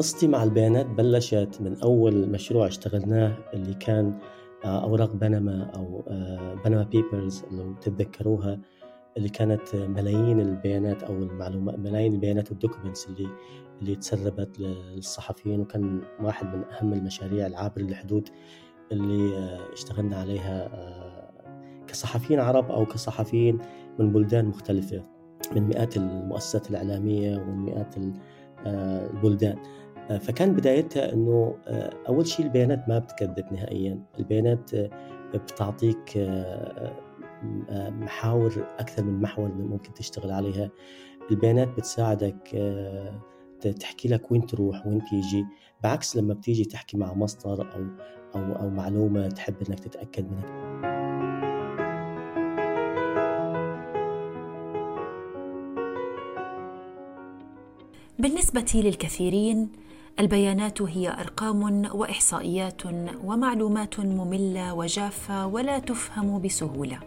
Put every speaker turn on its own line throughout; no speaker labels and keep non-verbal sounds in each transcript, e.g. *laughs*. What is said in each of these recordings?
قصتي مع البيانات بلشت من أول مشروع اشتغلناه اللي كان آه، أوراق بنما أو آه، Panama Papers لو تتذكروها اللي كانت ملايين البيانات أو المعلومات ملايين البيانات وال documents اللي اللي تسربت للصحفيين وكان واحد من أهم المشاريع العابر للحدود اللي آه، اشتغلنا عليها كصحفيين عرب أو كصحفيين من بلدان مختلفة من مئات المؤسسات الإعلامية ومن مئات البلدان. فكان بدايتها إنه آه، أول شيء البيانات ما بتكذب نهائيا. البيانات آه، بتعطيك آه، محاور أكثر من محور ممكن تشتغل عليها. البيانات بتساعدك تحكي لك وين تروح وين تيجي بعكس لما بتيجي تحكي مع مصدر أو أو أو معلومة تحب إنك تتأكد منها.
بالنسبة للكثيرين البيانات هي أرقام وإحصائيات ومعلومات مملة وجافة ولا تفهم بسهولة.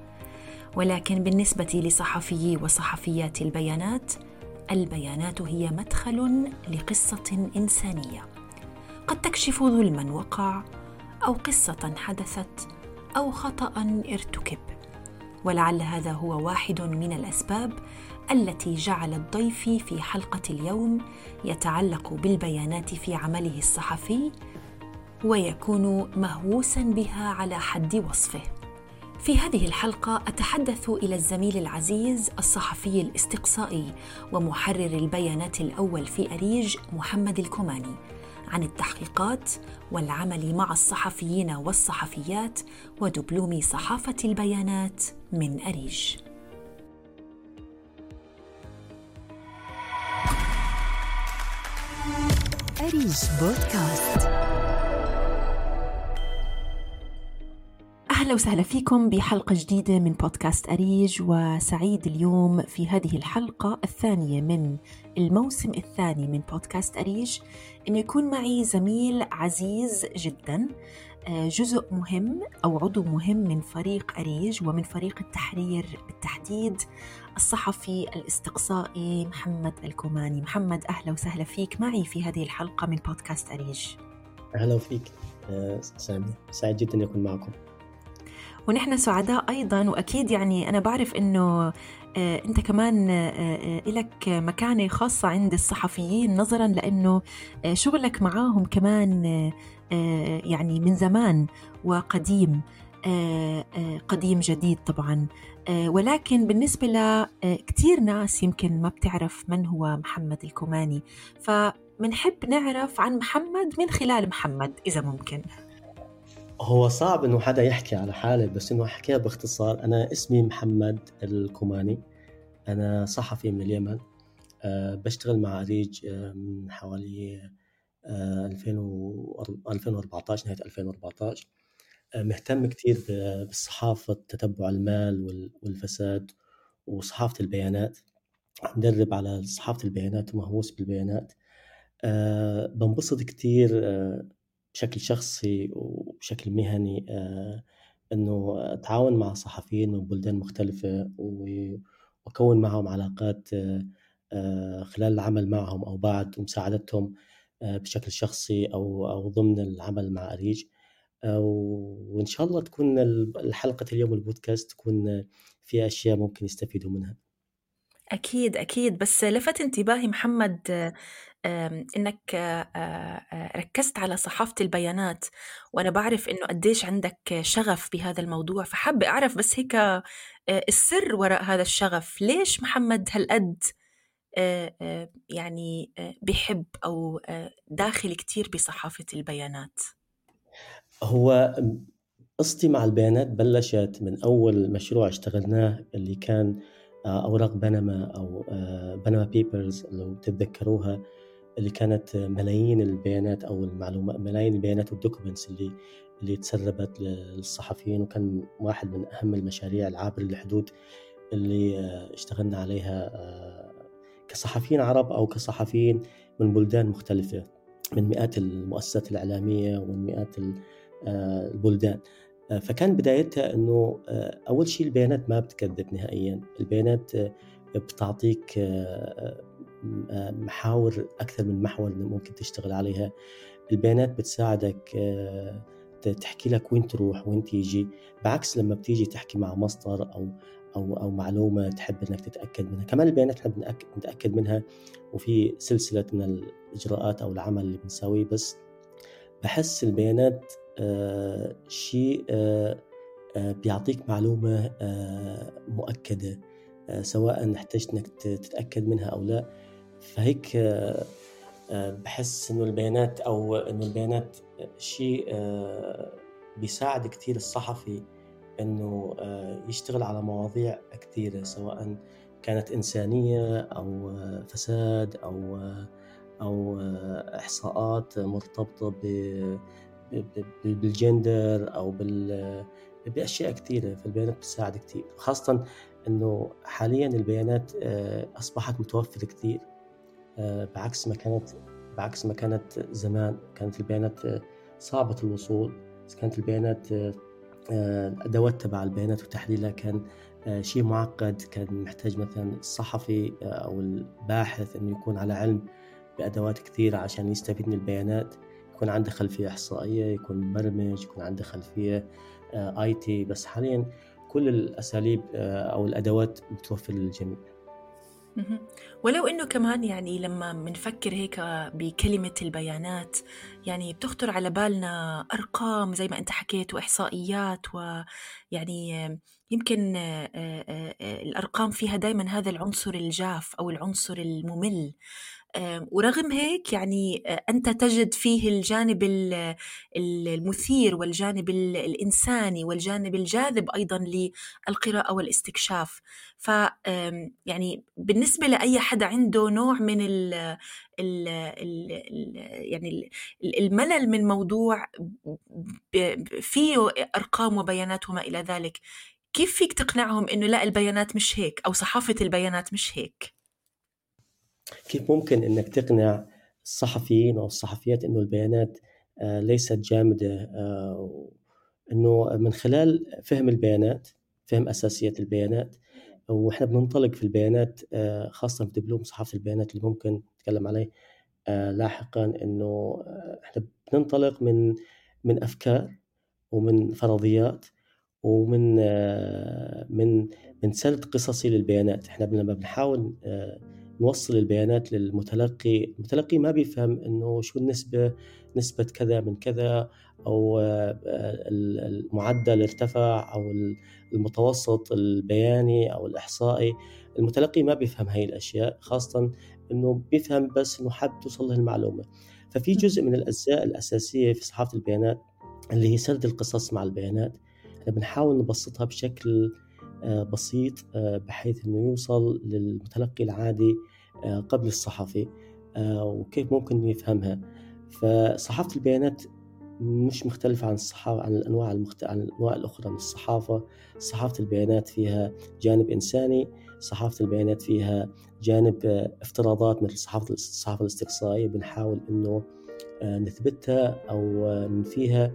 ولكن بالنسبة لصحفيي وصحفيات البيانات البيانات هي مدخل لقصة إنسانية. قد تكشف ظلما وقع أو قصة حدثت أو خطأ ارتكب. ولعل هذا هو واحد من الأسباب التي جعل الضيف في حلقة اليوم يتعلق بالبيانات في عمله الصحفي ويكون مهووسا بها على حد وصفه. في هذه الحلقة أتحدث إلى الزميل العزيز الصحفي الاستقصائي ومحرر البيانات الأول في أريج محمد الكوماني عن التحقيقات والعمل مع الصحفيين والصحفيات ودبلوم صحافة البيانات من أريج. أريج بودكاست. أهلا وسهلا فيكم بحلقة جديدة من بودكاست أريج وسعيد اليوم في هذه الحلقة الثانية من الموسم الثاني من بودكاست أريج. أن يكون معي زميل عزيز جدا جزء مهم أو عضو مهم من فريق أريج ومن فريق التحرير بالتحديد الصحفي الاستقصائي محمد الكوماني. محمد أهلا وسهلا فيك معي في هذه الحلقة من بودكاست أريج.
أهلا فيك آه، سامي. سعيد جدا أن أكون معكم.
ونحن سعداء أيضا وأكيد يعني أنا بعرف أنه آه، أنت كمان لك مكانة خاصة عند الصحفيين نظرا لأنه شغلك معاهم كمان آه، يعني من زمان وقديم آه، آه، قديم جديد طبعا. ولكن بالنسبة لكثير ناس يمكن ما بتعرف من هو محمد الكوماني. فمنحب نعرف عن محمد من خلال محمد إذا ممكن.
هو صعب إنه حدا يحكي على حالي بس إنه احكيها باختصار أنا اسمي محمد الكوماني. أنا صحفي من اليمن. أه بشتغل مع اريج من حوالي 2014 نهاية 2014 آه، مهتم كثير بالصحافه تتبع المال والفساد وصحافة البيانات. مدرب على صحافة البيانات ومهووس بالبيانات. آه، بنبسط كثير آه، بشكل شخصي وبشكل مهني إنه أتعاون مع صحفيين من بلدان مختلفة وأكون معهم علاقات خلال العمل معهم أو بعد ومساعدتهم. آه، بشكل شخصي أو أو ضمن العمل مع أريج. آه، وإن شاء الله تكون الحلقة اليوم البودكاست تكون فيها أشياء ممكن يستفيدوا منها.
أكيد أكيد. بس لفت انتباهي محمد إنك آه، ركزت على صحافة البيانات وأنا بعرف إنه قديش عندك شغف بهذا الموضوع فحابة أعرف بس هيك السر وراء هذا الشغف. ليش محمد هالقد آه، آه، يعني آه، بحب أو داخل كتير بصحافة البيانات.
هو قصتي مع البيانات بلشت من أول مشروع اشتغلناه اللي كان أوراق بنما أو بنما بيبرز لو تتذكروها اللي كانت ملايين البيانات أو المعلومات ملايين البيانات وال documents اللي اللي تسربت للصحفيين وكان واحد من أهم المشاريع العابر للحدود اللي اشتغلنا عليها كصحفيين عرب أو كصحفيين من بلدان مختلفة من مئات المؤسسات الإعلامية ومن مئات آه، البلدان. آه، فكان بدايتها إنه آه، أول شيء البيانات ما بتكذب نهائيا. البيانات بتعطيك محاور أكثر من محور ممكن تشتغل عليها. البيانات بتساعدك تحكي لك وين تروح وين تيجي. بعكس لما بتيجي تحكي مع مصدر أو أو أو معلومة تحب إنك تتأكد منها. كمان البيانات إحنا بنتأكد منها وفي سلسلة من الإجراءات أو العمل اللي بنساويه بس بحس البيانات آه شيء آه آه بيعطيك معلومة آه مؤكدة آه سواء احتجت إنك تتأكد منها أو لا. فهيك آه بحس إنه البيانات أو إنه البيانات شيء بيساعد كثير الصحفي إنه آه، يشتغل على مواضيع كثيرة سواء كانت إنسانية أو فساد أو أو إحصاءات مرتبطة بالجندر أو بال بأشياء كثيرة فالبيانات بتساعد كثير. خاصة إنه حاليا البيانات آه، أصبحت متوفرة كثير. آه، بعكس ما كانت بعكس ما كانت زمان. كانت البيانات صعبة الوصول. كانت البيانات الادوات تبع البيانات وتحليلها كان آه، شيء معقد كان محتاج مثلا الصحفي آه، أو الباحث إنه يكون على علم بأدوات كثيرة عشان يستفيد من البيانات. يكون عنده خلفية إحصائية يكون مبرمج يكون عنده خلفية آي آه، تي. بس حاليا كل الأساليب أو الأدوات متوفره للجميع.
ولو إنه كمان يعني لما بنفكر هيك بكلمة البيانات يعني بتخطر على بالنا أرقام زي ما أنت حكيت وإحصائيات ويعني يمكن الأرقام فيها دائما هذا العنصر الجاف أو العنصر الممل. ورغم هيك يعني آه، أنت تجد فيه الجانب المثير والجانب الإنساني والجانب الجاذب أيضا للقراءة والاستكشاف ف يعني بالنسبة لأي حدا عنده نوع من ال ال ال يعني الملل من موضوع فيه أرقام وبيانات وما إلى ذلك كيف فيك تقنعهم إنه لا البيانات مش هيك أو صحافة البيانات مش هيك؟
كيف ممكن إنك تقنع الصحفيين أو الصحفيات إنه البيانات آه، ليست جامدة آه، إنه من خلال فهم البيانات فهم أساسيات البيانات وإحنا بننطلق في البيانات آه، خاصة في دبلوم صحافة البيانات اللي ممكن نتكلم عليه لاحقا إنه إحنا بننطلق من من أفكار ومن فرضيات ومن من من سرد قصصي للبيانات. إحنا لما بنحاول نوصل البيانات للمتلقي المتلقي ما بيفهم إنه شو النسبة نسبة كذا من كذا أو آه، المعدل ارتفع أو المتوسط البياني أو الإحصائي. المتلقي ما بيفهم هاي الأشياء خاصة إنه بيفهم بس إنه حاب توصل له المعلومة ففي جزء من الأجزاء الأساسية في صحافة البيانات اللي هي سرد القصص مع البيانات. إحنا بنحاول نبسطها بشكل بسيط آه، بحيث إنه يوصل للمتلقي العادي آه، قبل الصحفي وكيف ممكن يفهمها. فصحافة البيانات مش مختلفة عن الصحافة عن الأنواع المخت... عن الأنواع الأخرى. من الصحافة صحافة البيانات فيها جانب إنساني صحافة البيانات فيها جانب افتراضات مثل صحافة الصحافة الاستقصائية. بنحاول إنه نثبتها أو ننفيها.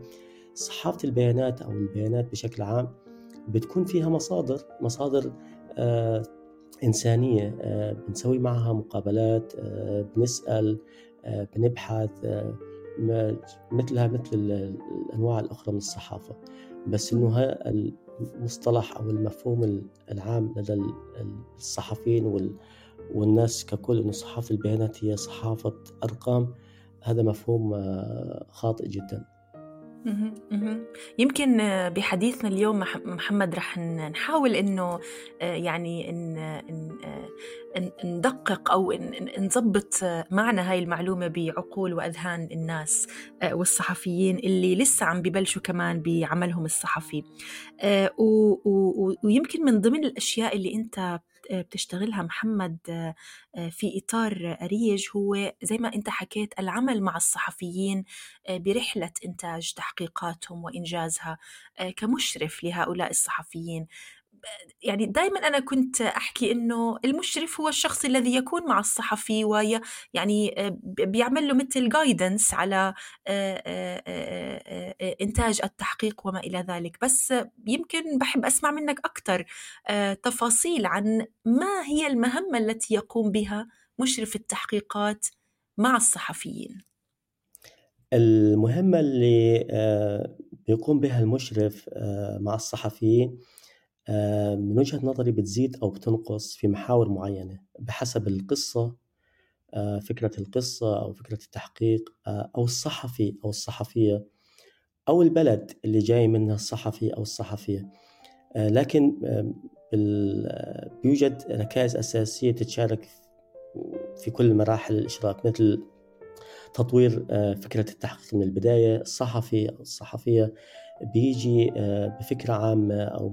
صحافة البيانات أو البيانات بشكل عام بتكون فيها مصادر مصادر آه إنسانية آه بنسوي معها مقابلات آه بنسأل بنبحث مثلها مثل الأنواع الأخرى من الصحافة. بس إنه المصطلح أو المفهوم العام لدى الصحفيين والناس ككل إنه صحافة البيانات هي صحافة أرقام هذا مفهوم خاطئ جداً.
يمكن بحديثنا اليوم محمد رح نحاول إنه آه، يعني آه، ندقق أو نظبط معنى هاي المعلومة بعقول وأذهان الناس آه، والصحفيين اللي لسه عم ببلشوا كمان بعملهم الصحفي. ويمكن من ضمن الأشياء اللي أنت بتشتغلها محمد آه، في إطار أريج هو زي ما أنت حكيت العمل مع الصحفيين آه، برحلة إنتاج تحقيقاتهم وإنجازها آه، كمشرف لهؤلاء الصحفيين. يعني دائما أنا كنت أحكي إنه المشرف هو الشخص الذي يكون مع الصحفي ويعني بيعمل له مثل جايدنس على إنتاج التحقيق وما إلى ذلك بس يمكن بحب أسمع منك أكثر تفاصيل عن ما هي المهمة التي يقوم بها مشرف التحقيقات مع الصحفيين؟
المهمة اللي آه، بيقوم بها المشرف آه، مع الصحفيين آه، من وجهة نظري بتزيد أو بتنقص في محاور معينة بحسب القصة فكرة القصة أو فكرة التحقيق أو الصحفي أو الصحفية أو البلد اللي جاي منها الصحفي أو الصحفية. لكن بيوجد ركائز أساسية تتشارك في كل مراحل الإشراف مثل تطوير آه، فكرة التحقيق من البداية الصحفي أو الصحفية بيجي آه، بفكرة عامة أو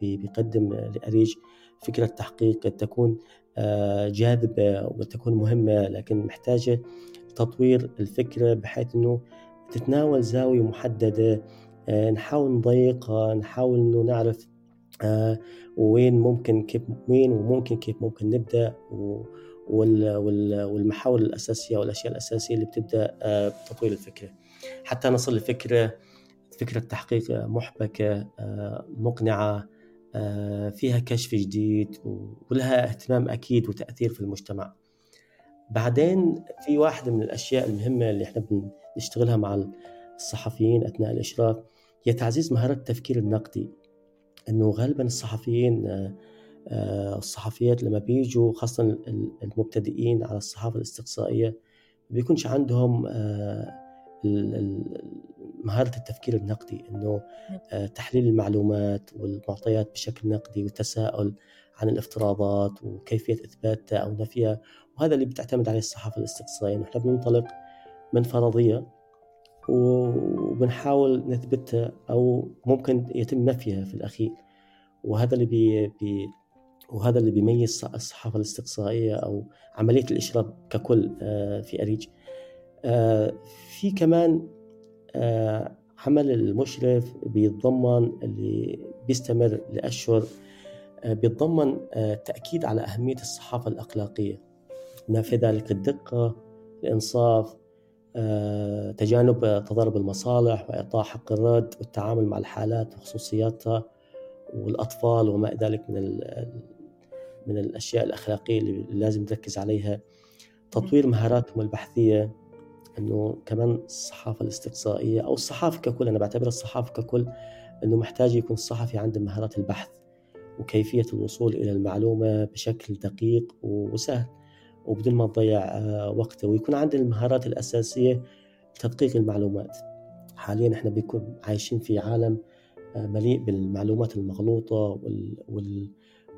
بيقدم لأريج فكرة تحقيق قد تكون آه، جاذبة وتكون مهمة لكن محتاجة تطوير الفكرة بحيث أنه تتناول زاوية محددة نحاول نضيقها نحاول أنه نعرف وين ممكن كيف وين وممكن كيف ممكن نبدأ و والمحاور الأساسية والأشياء الأساسية اللي بتبدأ آه، بتطوير الفكرة. حتى نصل لفكرة فكرة تحقيق محبكة آه، مقنعة آه، فيها كشف جديد ولها اهتمام أكيد وتأثير في المجتمع. بعدين في واحدة من الأشياء المهمة اللي إحنا بنشتغلها مع الصحفيين أثناء الإشراف هي تعزيز مهارات التفكير النقدي. إنه غالبا الصحفيين آه، الصحفيات لما بيجوا خاصة المبتدئين على الصحافة الاستقصائية بيكونش عندهم مهارة التفكير النقدي إنه آه، تحليل المعلومات والمعطيات بشكل نقدي والتساؤل عن الافتراضات وكيفية اثباتها أو نفيها وهذا اللي بتعتمد عليه الصحافة الاستقصائية. نحن بننطلق من فرضية وبنحاول نثبتها أو ممكن يتم نفيها في الأخير. وهذا اللي بي, بي وهذا اللي بيميز الصحافة الاستقصائية أو عملية الإشراف ككل آه، في أريج. آه، في كمان عمل المشرف بيتضمن اللي بيستمر لأشهر بيتضمن تأكيد على أهمية الصحافة الأخلاقية ما في ذلك الدقة الإنصاف تجانب تضارب المصالح وإعطاء حق الرد والتعامل مع الحالات وخصوصياتها والأطفال وما ذلك من من الأشياء الأخلاقية اللي لازم نركز عليها تطوير مهاراتهم البحثية. إنه كمان الصحافة الاستقصائية أو الصحافة ككل أنا بعتبر الصحافة ككل إنه محتاج يكون الصحفي عنده مهارات البحث وكيفية الوصول إلى المعلومة بشكل دقيق وسهل وبدون ما تضيع آه، وقته ويكون عنده المهارات الأساسية لتدقيق المعلومات. حاليا إحنا بيكون عايشين في عالم آه، مليء بالمعلومات المغلوطة وال, وال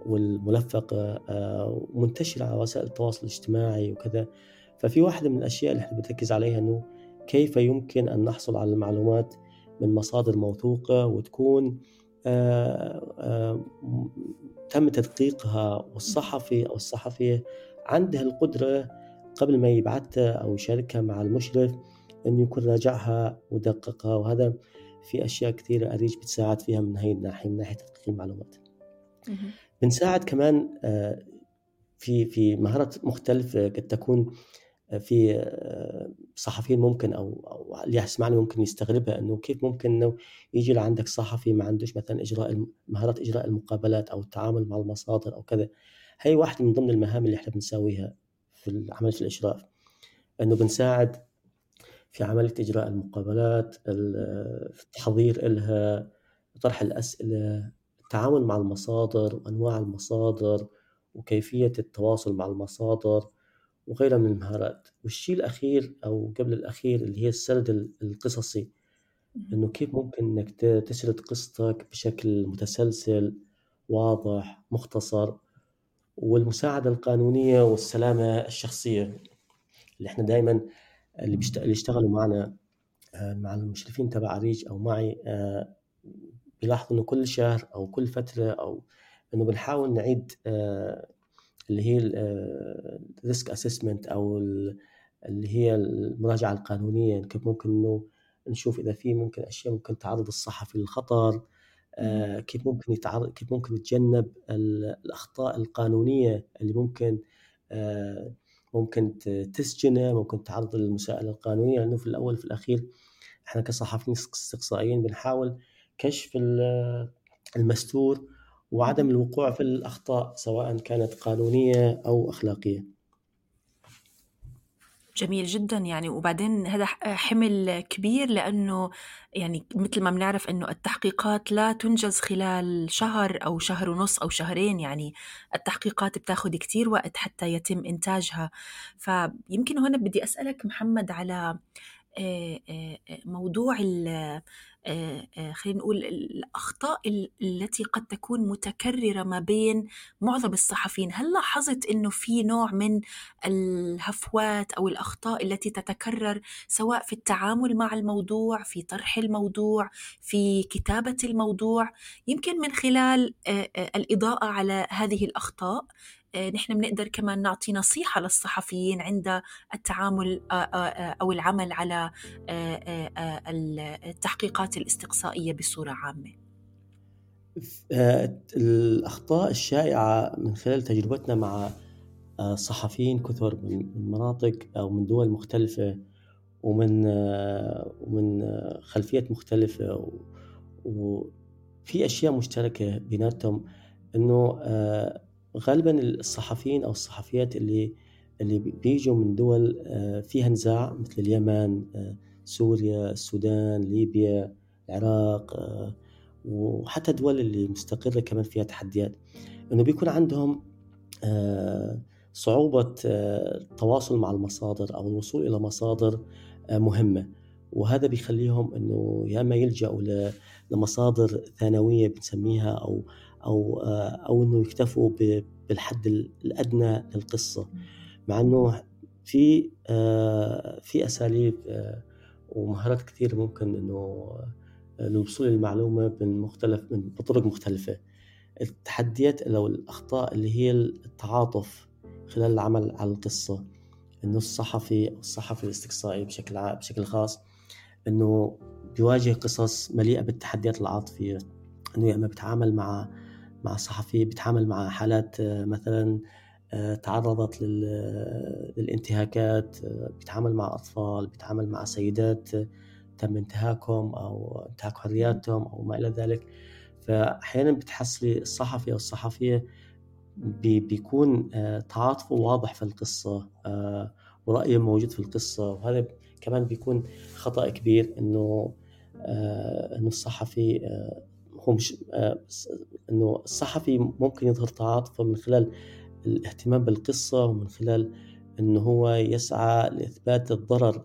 والملفقة آه، منتشرة على وسائل التواصل الاجتماعي وكذا. ففي واحدة من الأشياء اللي إحنا بنركز عليها أنه كيف يمكن أن نحصل على المعلومات من مصادر موثوقة وتكون آه، آه، تم تدقيقها والصحفي أو الصحفية عنده القدرة قبل ما يبعثها أو يشاركها مع المشرف أنه يكون راجعها ودققها وهذا في أشياء كثيرة أريج بتساعد فيها من هاي الناحية من ناحية تدقيق المعلومات. بنساعد كمان آه، في في مهارات مختلفة قد تكون في آه، صحفيين ممكن أو أو اللي يسمعني ممكن يستغربها إنه كيف ممكن إنه يجي لعندك صحفي ما عندوش مثلا إجراء مهارات إجراء المقابلات أو التعامل مع المصادر أو كذا. هي واحدة من ضمن المهام اللي إحنا بنساويها في عملية الإشراف. إنه بنساعد في عملية إجراء المقابلات التحضير لها طرح الأسئلة التعامل مع المصادر وأنواع المصادر وكيفية التواصل مع المصادر. وغيرها من المهارات. والشيء الأخير أو قبل الأخير اللي هي السرد القصصي. إنه كيف ممكن إنك تسرد قصتك بشكل متسلسل واضح مختصر والمساعدة القانونية والسلامة الشخصية. اللي إحنا دائما اللي, بيشت... اللي يشتغلوا معنا آه، مع المشرفين تبع أريج أو معي آه، بيلاحظوا إنه كل شهر أو كل فترة أو إنه بنحاول نعيد آه، اللي هي ال risk assessment أو اللي هي المراجعة القانونية كيف ممكن إنه نشوف إذا في ممكن أشياء ممكن تعرض الصحفي للخطر آه، كيف ممكن يتعرض كيف ممكن يتجنب الأخطاء القانونية اللي ممكن آه، ممكن تسجنه ممكن تعرض للمساءلة القانونية. لأنه في الأول في الأخير إحنا كصحفيين استقصائيين بنحاول كشف المستور وعدم الوقوع في الأخطاء سواء كانت قانونية أو أخلاقية.
جميل جدا. يعني وبعدين هذا حمل كبير لأنه يعني مثل ما بنعرف أنه التحقيقات لا تنجز خلال شهر أو شهر ونص أو شهرين. يعني التحقيقات بتاخد كتير وقت حتى يتم إنتاجها. فيمكن هنا بدي أسألك محمد على موضوع آه، آه، خلينا نقول الأخطاء التي قد تكون متكررة ما بين معظم الصحفيين. هل لاحظت أنه في نوع من الهفوات أو الأخطاء التي تتكرر سواء في التعامل مع الموضوع في طرح الموضوع في كتابة الموضوع؟ يمكن من خلال آه، الإضاءة على هذه الأخطاء آه، نحن بنقدر كمان نعطي نصيحة للصحفيين عند التعامل آه، آه، أو العمل على التحقيقات الاستقصائية بصورة عامة.
الأخطاء الشائعة من خلال تجربتنا مع صحفيين كثر من مناطق أو من دول مختلفة ومن ومن خلفيات مختلفة وفي أشياء مشتركة بيناتهم إنه غالبا الصحفيين أو الصحفيات اللي اللي بيجوا من دول آه، فيها نزاع مثل اليمن آه، سوريا السودان ليبيا العراق آه، وحتى دول اللي مستقرة كمان فيها تحديات. إنه بيكون عندهم صعوبة التواصل مع المصادر أو الوصول إلى مصادر مهمة. وهذا بيخليهم إنه يا إما يلجأوا لمصادر ثانوية بنسميها أو أو آه، أو إنه يكتفوا بالحد الأدنى للقصة. مع إنه في آه، في أساليب آه، ومهارات كثير ممكن إنه للوصول للمعلومه من مختلف من بطرق مختلفة. التحديات أو الأخطاء اللي هي التعاطف خلال العمل على القصة. إنه الصحفي أو الصحفي الاستقصائي بشكل بشكل خاص إنه بيواجه قصص مليئة بالتحديات العاطفية. إنه يا إما بيتعامل مع مع الصحفي بيتعامل مع حالات مثلا تعرضت للانتهاكات بيتعامل مع أطفال بيتعامل مع سيدات تم انتهاكهم أو انتهاك حرياتهم أو ما إلى ذلك. فأحيانا بتحصلي الصحفي أو الصحفية بيكون تعاطفه واضح في القصة ورأيه موجود في القصة. وهذا كمان بيكون خطأ كبير إنه إنه الصحفي هو مش آه، إنه الصحفي ممكن يظهر تعاطفه من خلال الاهتمام بالقصة ومن خلال إنه هو يسعى لإثبات الضرر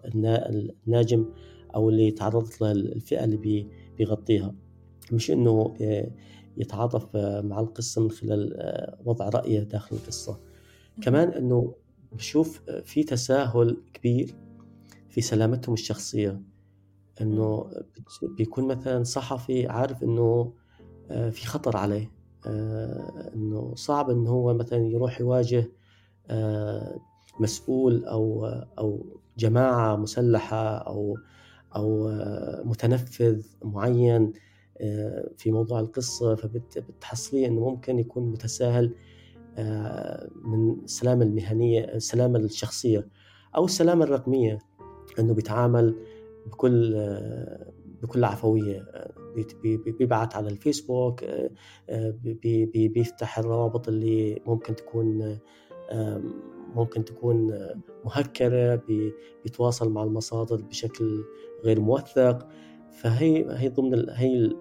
الناجم أو اللي تعرضت له الفئة اللي بيغطيها. مش إنه آه، يتعاطف آه، مع القصة من خلال وضع رأيه داخل القصة. كمان إنه بشوف في تساهل كبير في سلامتهم الشخصية. إنه بيكون مثلا صحفي عارف إنه آه، في خطر عليه آه، إنه صعب انه هو مثلا يروح يواجه آه، مسؤول أو أو جماعة مسلحة أو أو متنفذ معين في موضوع القصة فبتحصليه إنه ممكن يكون متساهل من السلامة المهنية السلامة الشخصية أو السلامة الرقمية إنه بيتعامل بكل بكل عفوية بيبعت على الفيسبوك بيفتح الروابط اللي ممكن تكون ممكن تكون مهكرة بيتواصل مع المصادر بشكل غير موثق. فهي هي ضمن هي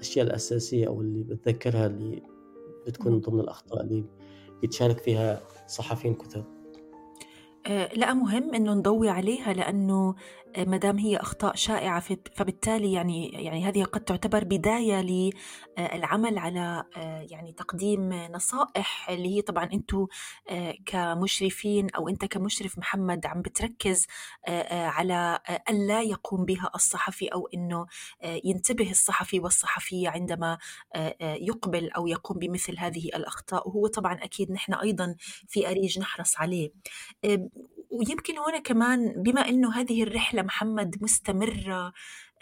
الأشياء الأساسية أو اللي بتذكرها اللي بتكون ضمن الأخطاء اللي بيتشارك فيها صحفيين كثر
آه، لأ مهم إنه نضوي عليها لأنه آه، ما دام هي أخطاء شائعة فبالتالي يعني يعني هذه قد تعتبر بداية للعمل على آه، يعني تقديم نصائح اللي هي طبعا أنتم كمشرفين أو أنت كمشرف محمد عم بتركز على ألا يقوم بها الصحفي أو إنه ينتبه الصحفي والصحفية عندما يقبل أو يقوم بمثل هذه الأخطاء. وهو طبعا أكيد نحن أيضا في أريج نحرص عليه. ويمكن هنا كمان بما إنه هذه الرحلة محمد مستمرة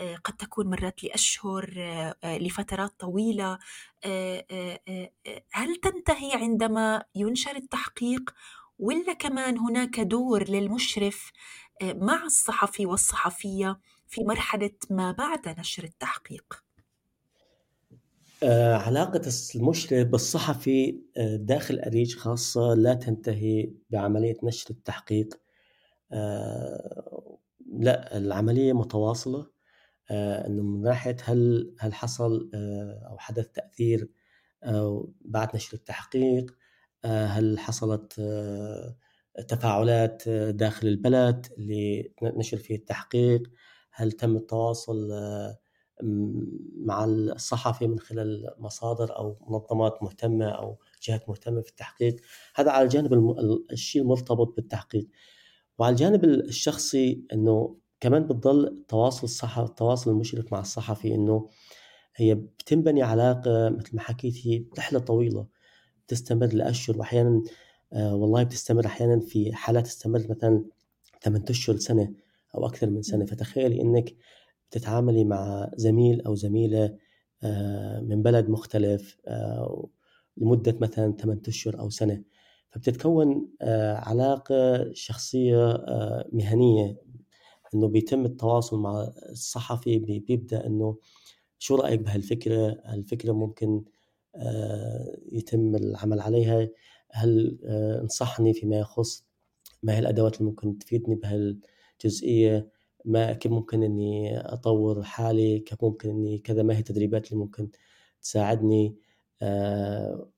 آه، قد تكون مرات لأشهر آه، لفترات طويلة آه، هل تنتهي عندما ينشر التحقيق ولا كمان هناك دور للمشرف مع الصحفي والصحفية في مرحلة ما بعد نشر التحقيق؟
علاقة المشرف بالصحفي داخل أريج خاصة لا تنتهي بعملية نشر التحقيق. لا العملية متواصلة. إنه من ناحية هل هل حصل أو حدث تأثير بعد نشر التحقيق هل حصلت تفاعلات داخل البلد اللي نشر فيه التحقيق؟ هل تم التواصل مع الصحفي من خلال مصادر أو منظمات مهتمة أو جهات مهتمة في التحقيق. هذا على الجانب الشيء المرتبط بالتحقيق. وعلى الجانب الشخصي إنه كمان بتضل تواصل الصحفي التواصل المشرف مع الصحفي إنه هي بتنبني علاقة مثل ما حكيت هي رحلة طويلة بتستمر لأشهر واحيانا آه والله بتستمر أحيانا في حالات تستمر مثلا 8 أشهر سنه أو أكثر من سنة. فتخيلي إنك بتتعاملي مع زميل أو زميلة آه من بلد مختلف آه لمدة مثلا 8 أشهر أو سنة. فبتتكون آه علاقة شخصية آه مهنية. إنه بيتم التواصل مع الصحفي بيبدأ إنه شو رأيك بهالفكرة؟ الفكرة ممكن يتم العمل عليها. هل انصحني فيما يخص ما هي الأدوات اللي ممكن تفيدني بهالجزئية؟ ما كيف ممكن إني أطور حالي كيف ممكن إني كذا ما هي التدريبات اللي ممكن تساعدني. آه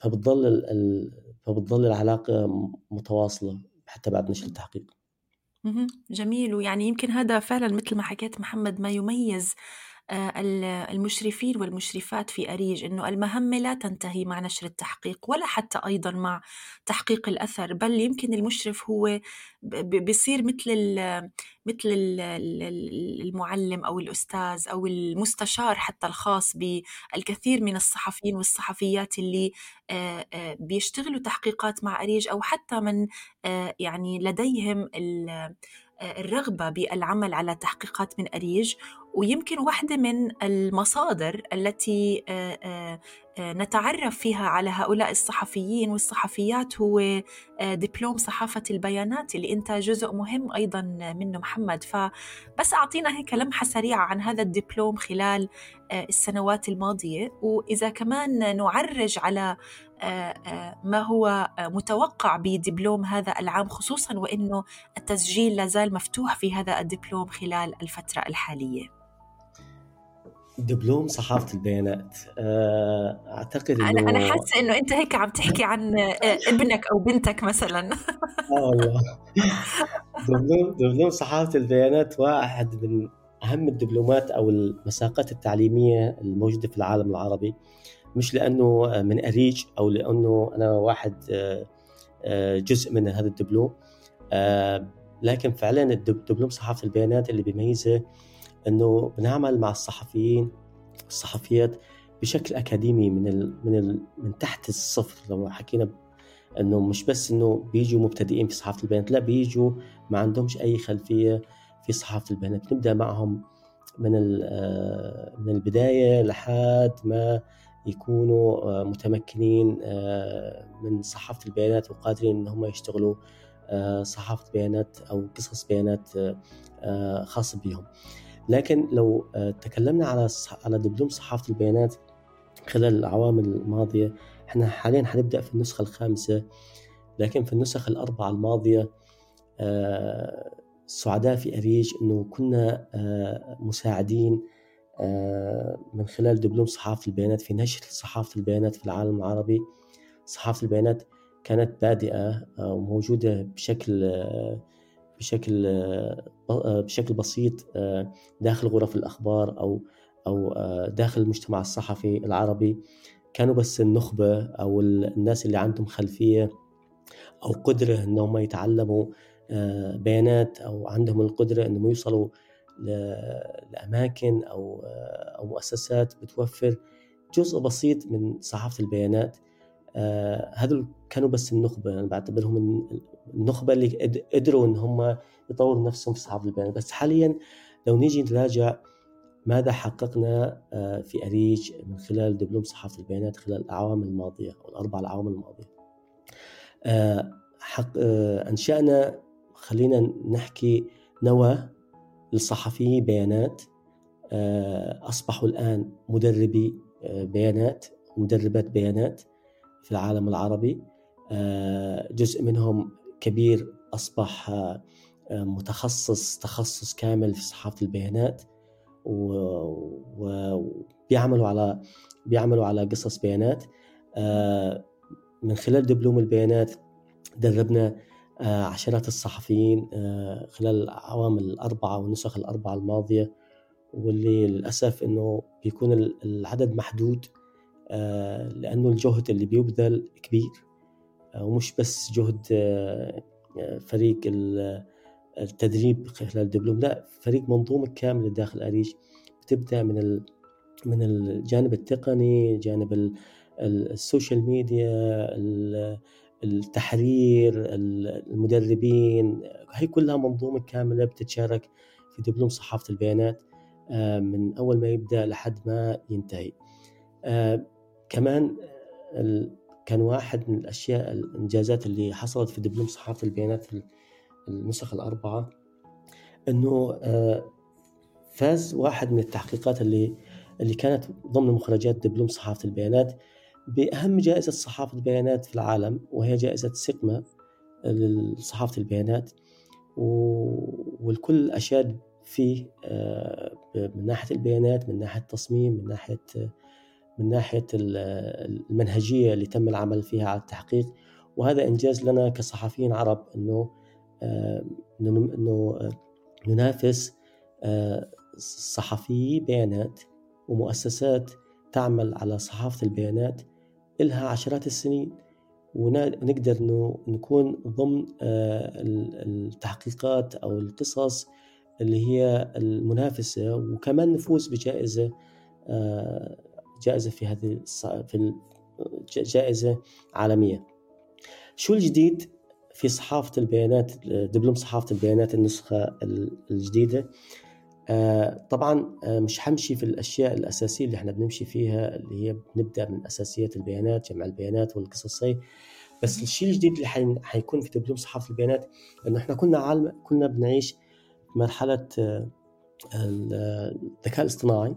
فبتضل ال... فبتضل العلاقة متواصلة حتى بعد نشر التحقيق.
جميل. ويعني يمكن هذا فعلا مثل ما حكيت محمد ما يميز المشرفين والمشرفات في أريج أنه المهمة لا تنتهي مع نشر التحقيق ولا حتى أيضا مع تحقيق الأثر بل يمكن المشرف هو بيصير مثل مثل المعلم أو الأستاذ أو المستشار حتى الخاص بالكثير من الصحفيين والصحفيات اللي آه، آه، بيشتغلوا تحقيقات مع أريج أو حتى من يعني لديهم الرغبة بالعمل على تحقيقات من أريج. ويمكن واحدة من المصادر التي نتعرف فيها على هؤلاء الصحفيين والصحفيات هو دبلوم صحافة البيانات اللي أنت جزء مهم أيضا منه محمد فبس أعطينا هيك لمحة سريعة عن هذا الدبلوم خلال السنوات الماضية وإذا كمان نعرج على ما هو متوقع بدبلوم هذا العام خصوصا وإنه التسجيل لازال مفتوح في هذا الدبلوم خلال الفترة الحالية.
دبلوم صحافة البيانات. آه، أعتقد انه
أنا أنا حاسة إنه أنت هيك عم تحكي عن آه، ابنك أو بنتك مثلا.
آه والله. دبلوم دبلوم صحافة البيانات واحد من أهم الدبلومات أو المساقات التعليمية الموجودة في العالم العربي. مش لأنه من أريج أو لأنه أنا واحد آه، جزء من هذا الدبلوم. لكن فعلا دبلوم صحافة البيانات اللي بيميزه إنه بنعمل مع الصحفيين الصحفيات بشكل أكاديمي من ال من ال من تحت الصفر لو حكينا إنه مش بس إنه بيجوا مبتدئين في صحافة البيانات لا بيجوا ما عندهمش أي خلفية في صحافة البيانات بنبدأ معهم من آه، من البداية لحد ما يكونوا آه، متمكنين آه، من صحافة البيانات وقادرين إن هم يشتغلوا صحافة بيانات أو قصص بيانات خاصة بهم. لكن لو آه، تكلمنا على على دبلوم صحافة البيانات خلال الأعوام الماضية إحنا حاليا حنبدأ في النسخة الخامسة لكن في النسخ الأربعة الماضية آه، سعداء في أريج أنه كنا آه، مساعدين من خلال دبلوم صحافة البيانات في نشر صحافة البيانات في العالم العربي. صحافة البيانات كانت بادئة وموجودة بشكل بشكل آه، بشكل بسيط آه، داخل غرف الأخبار أو أو آه، داخل المجتمع الصحفي العربي. كانوا بس النخبة أو الناس اللي عندهم خلفية أو قدرة إنهم يتعلموا بيانات أو عندهم القدرة إنهم يوصلوا لأماكن أو أو مؤسسات بتوفر جزء بسيط من صحافة البيانات. هذول كانوا بس النخبة أنا بعتبرهم النخبة اللي قدروا إن هم يطوروا نفسهم في صحافة البيانات بس حاليا لو نيجي نراجع ماذا حققنا آه، في أريج من خلال دبلوم صحافة البيانات خلال الأعوام الماضية أو الأربع الأعوام الماضية. آه، حق آه، أنشأنا خلينا نحكي نوى للصحفيين بيانات أصبحوا الآن مدربي بيانات ومدربات بيانات. في العالم العربي جزء منهم كبير أصبح متخصص تخصص كامل في صحافة البيانات وبيعملوا على بيعملوا على قصص بيانات. من خلال دبلوم البيانات دربنا عشرات الصحفيين خلال العوام الأربعة والنسخ الأربعة الماضية واللي للأسف إنه بيكون العدد محدود لأنه الجهد اللي بيبذل كبير ومش بس جهد فريق التدريب خلال الدبلوم لا فريق منظومة كاملة داخل أريج بتبدأ من من الجانب التقني جانب السوشيال ميديا التحرير المدربين هي كلها منظومة كاملة بتتشارك في دبلوم صحافة البيانات من أول ما يبدأ لحد ما ينتهي. كمان كان واحد من الأشياء الإنجازات اللي حصلت في دبلوم صحافة البيانات النسخ الأربعة أنه آه، فاز واحد من التحقيقات اللي اللي كانت ضمن مخرجات دبلوم صحافة البيانات بأهم جائزة صحافة البيانات في العالم وهي جائزة سيجما لصحافة البيانات. والكل أشاد فيه آه، من ناحية البيانات من ناحية التصميم من ناحية من ناحية المنهجية اللي تم العمل فيها على التحقيق. وهذا إنجاز لنا كصحفيين عرب أنه آه، إنه آه، ننافس آه، صحفيي بيانات ومؤسسات تعمل على صحافة البيانات إلها عشرات السنين. ونقدر نكون ضمن التحقيقات أو القصص اللي هي المنافسة وكمان نفوز بجائزة جائزة في هذه في جائزة عالمية. شو الجديد في صحافة البيانات دبلوم صحافة البيانات النسخة الجديدة؟ آه، طبعا آه، مش حمشي في الأشياء الأساسية اللي إحنا بنمشي فيها اللي هي بنبدأ من أساسيات البيانات جمع البيانات والقصصي بس الشيء الجديد اللي حيكون في دبلوم صحافة البيانات إنه إحنا كنا عالم كنا بنعيش مرحلة آه، الذكاء الاصطناعي.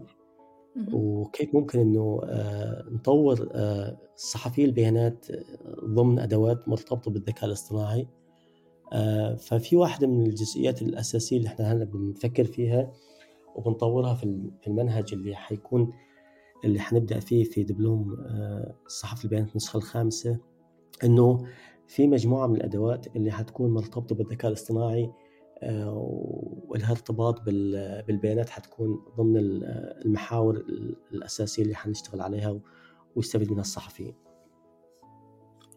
وكيف ممكن إنه آه، نطور آه، صحفي البيانات آه، ضمن أدوات مرتبطة بالذكاء الاصطناعي؟ ففي واحدة من الجزئيات الأساسية اللي إحنا هلأ بنفكر فيها وبنطورها في المنهج اللي حيكون اللي حنبدأ فيه في دبلوم صحافه البيانات النسخة الخامسة إنه في مجموعة من الأدوات اللي حتكون مرتبطة بالذكاء الاصطناعي ولها ارتباط بالبيانات حتكون ضمن المحاور الأساسية اللي حنشتغل عليها ويستفيد منها الصحفيين.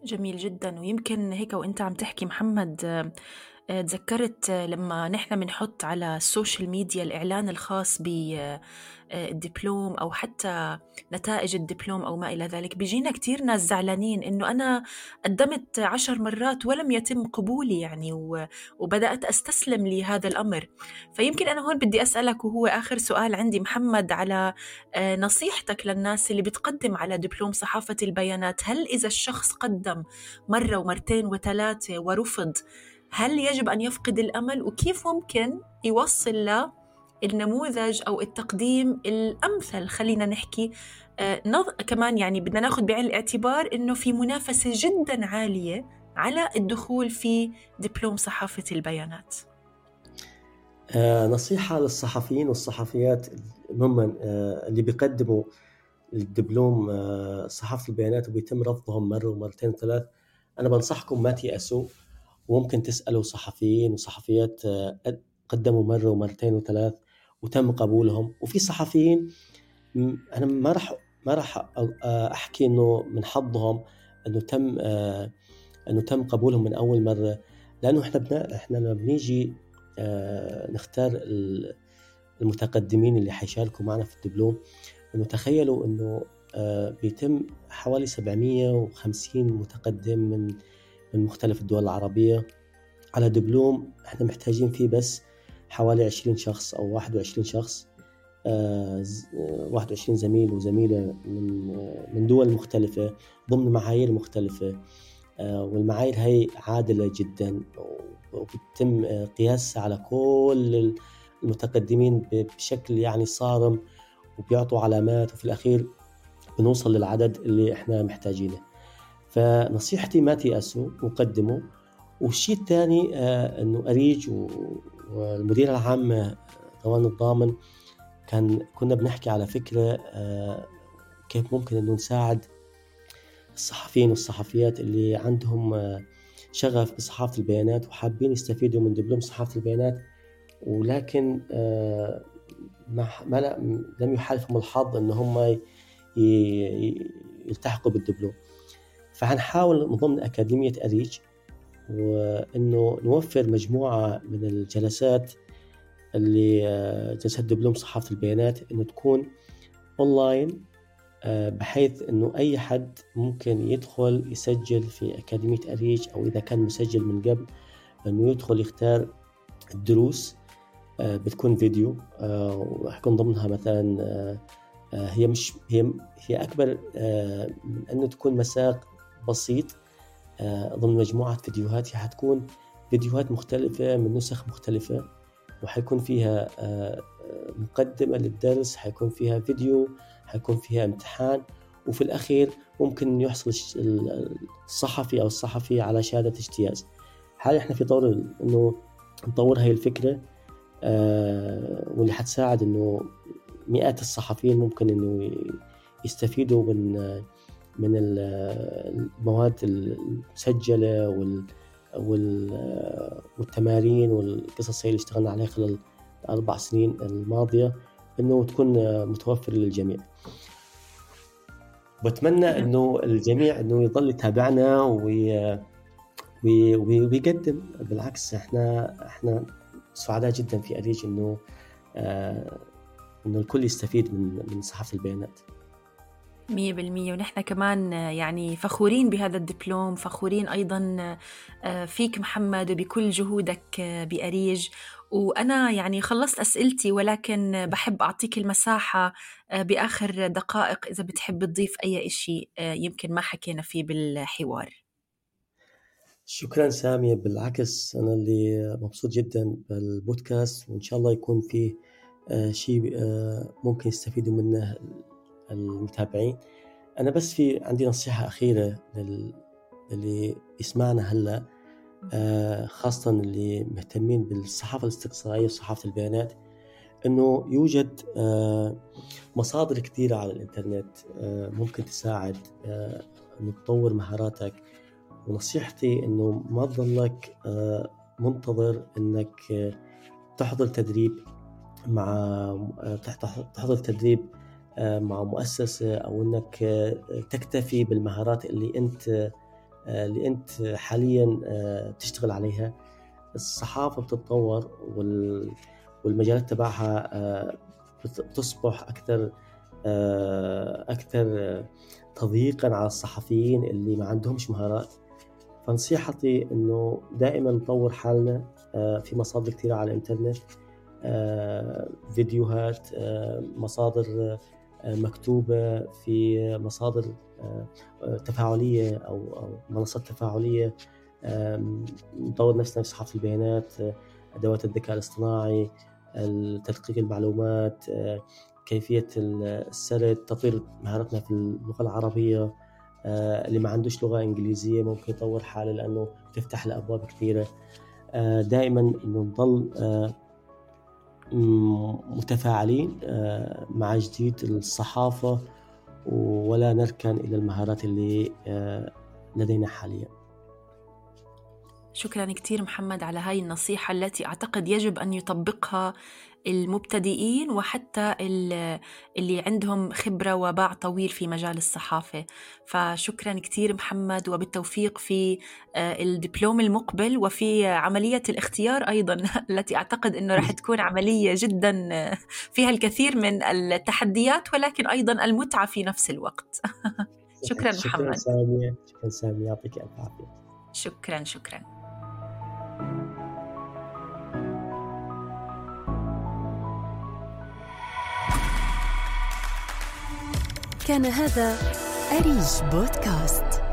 جميل جدا. ويمكن هيك وإنت عم تحكي محمد آه، تذكرت لما نحن بنحط على السوشيال ميديا الإعلان الخاص بالدبلوم أو حتى نتائج الدبلوم أو ما إلى ذلك بيجينا كتير ناس زعلانين إنه أنا قدمت عشر مرات ولم يتم قبولي يعني وبدأت أستسلم لهذا الأمر. فيمكن أنا هون بدي أسألك وهو آخر سؤال عندي محمد على آه، نصيحتك للناس اللي بتقدم على دبلوم صحافة البيانات هل إذا الشخص قدم مرة ومرتين وثلاثة ورفض هل يجب أن يفقد الأمل وكيف ممكن يوصل للنموذج أو التقديم الأمثل؟ خلينا نحكي آه نض... كمان يعني بدنا ناخذ بعين الاعتبار إنه في منافسة جدا عالية على الدخول في دبلوم صحافة البيانات.
آه نصيحة للصحفيين والصحفيات هم آه اللي بيقدموا الدبلوم آه صحافة البيانات وبيتم رفضهم مرة ومرتين وثلاث أنا بنصحكم ما تيأسوا. وممكن تسألوا صحفيين وصحفيات آه، قدموا مرة ومرتين وثلاث وتم قبولهم. وفي صحفيين أنا ما راح ما راح آه، أحكي إنه من حظهم إنه تم آه، إنه تم قبولهم من أول مرة لأنه إحنا بنا إحنا لما بنيجي نختار المتقدمين اللي حيشاركوا معنا في الدبلوم إنه تخيلوا إنه بيتم حوالي 750 متقدم من من مختلف الدول العربية. على دبلوم إحنا محتاجين فيه بس حوالي 20 شخص أو 21 شخص. آه 21 زميل وزميلة من من دول مختلفة ضمن معايير مختلفة. آه والمعايير هي عادلة جدا وبتم قياسها على كل المتقدمين بشكل يعني صارم وبيعطوا علامات. وفي الأخير بنوصل للعدد اللي إحنا محتاجينه. فنصيحتي ما تيأسوا وقدموا والشيء الثاني انه أريج والمدير العام روان الضامن كان كنا بنحكي على فكرة كيف ممكن انه نساعد الصحفيين والصحفيات اللي عندهم شغف بصحافة البيانات وحابين يستفيدوا من دبلوم صحافة البيانات. ولكن ما لم يحالفهم الحظ ان هم يلتحقوا بالدبلوم. فحنحاول من ضمن أكاديمية أريج وإنه نوفر مجموعة من الجلسات اللي آه، جلسات دبلوم صحافة البيانات إنه تكون أونلاين آه، بحيث إنه أي حد ممكن يدخل يسجل في أكاديمية أريج أو إذا كان مسجل من قبل إنه يدخل يختار الدروس آه، بتكون فيديو وحيكون ضمنها مثلا هي مش هي هي أكبر من إنه تكون مساق بسيط. آه، ضمن مجموعة فيديوهات حتكون فيديوهات مختلفة من نسخ مختلفة وحيكون فيها آه، مقدمة للدرس حيكون فيها فيديو حيكون فيها امتحان وفي الأخير ممكن يحصل الصحفي أو الصحفي على شهادة اجتياز. حاليا إحنا في طور إنه نطور هاي الفكرة؟ آه، واللي حتساعد إنه مئات الصحفيين ممكن إنه يستفيدوا من من المواد المسجلة والتمارين والقصص اللي اشتغلنا عليها خلال الأربع سنين الماضية إنه تكون متوفرة للجميع. بتمنى إنه الجميع إنه يضل يتابعنا وي ويقدم. بالعكس إحنا إحنا سعداء جدا في أريج إنه آه إنه الكل يستفيد من من صحافة البيانات.
مية بالمية. ونحن كمان يعني فخورين بهذا الدبلوم فخورين أيضا آه، فيك محمد وبكل جهودك آه، بأريج. وأنا يعني خلصت أسئلتي ولكن بحب أعطيك المساحة آه، بآخر دقائق إذا بتحب تضيف أي إشي يمكن ما حكينا فيه بالحوار.
شكرا سامية. بالعكس أنا اللي مبسوط جدا بالبودكاست وإن شاء الله يكون فيه شيء ممكن يستفيدوا منه المتابعين. أنا بس في عندي نصيحة أخيرة للي يسمعنا هلأ آه، خاصة اللي مهتمين بالصحافة الاستقصائية وصحافة البيانات إنه يوجد آه، مصادر كثيرة على الإنترنت آه، ممكن تساعد إنه تطور مهاراتك. ونصيحتي إنه ما تضلك منتظر إنك تحضر تدريب مع تحضر تدريب مع مؤسسة أو أنك آه، تكتفي بالمهارات اللي أنت آه، اللي أنت حاليا تشتغل عليها. الصحافة بتتطور والمجالات تبعها بتصبح أكثر أكثر تضييقا على الصحفيين اللي ما عندهمش مهارات. فنصيحتي إنه دائما نطور حالنا في مصادر كثيرة على الإنترنت فيديوهات مصادر مكتوبة في مصادر آه، تفاعلية أو منصات تفاعلية نطور نفسنا في صحافة البيانات آه، أدوات الذكاء الاصطناعي تدقيق المعلومات آه، كيفية السرد تطوير مهاراتنا في اللغة العربية اللي ما عندوش لغة إنجليزية ممكن يطور حاله لأنه تفتح له أبواب كثيرة. دائما إنه نضل متفاعلين آه، مع جديد الصحافة ولا نركن إلى المهارات اللي آه، لدينا حاليا.
شكرا كثير محمد على هاي النصيحة التي أعتقد يجب أن يطبقها المبتدئين وحتى اللي عندهم خبرة وباع طويل في مجال الصحافة. فشكرا كثير محمد وبالتوفيق في آه، الدبلوم المقبل وفي عملية الاختيار أيضا *laughs* التي أعتقد أنه رح تكون عملية جدا آه، فيها الكثير من التحديات ولكن أيضا المتعة في نفس الوقت. *laughs* شكرا محمد. شكرا
سامية. شكرا سامية. يعطيك ألف عافية.
شكرا شكرا.
كان هذا أريج بودكاست.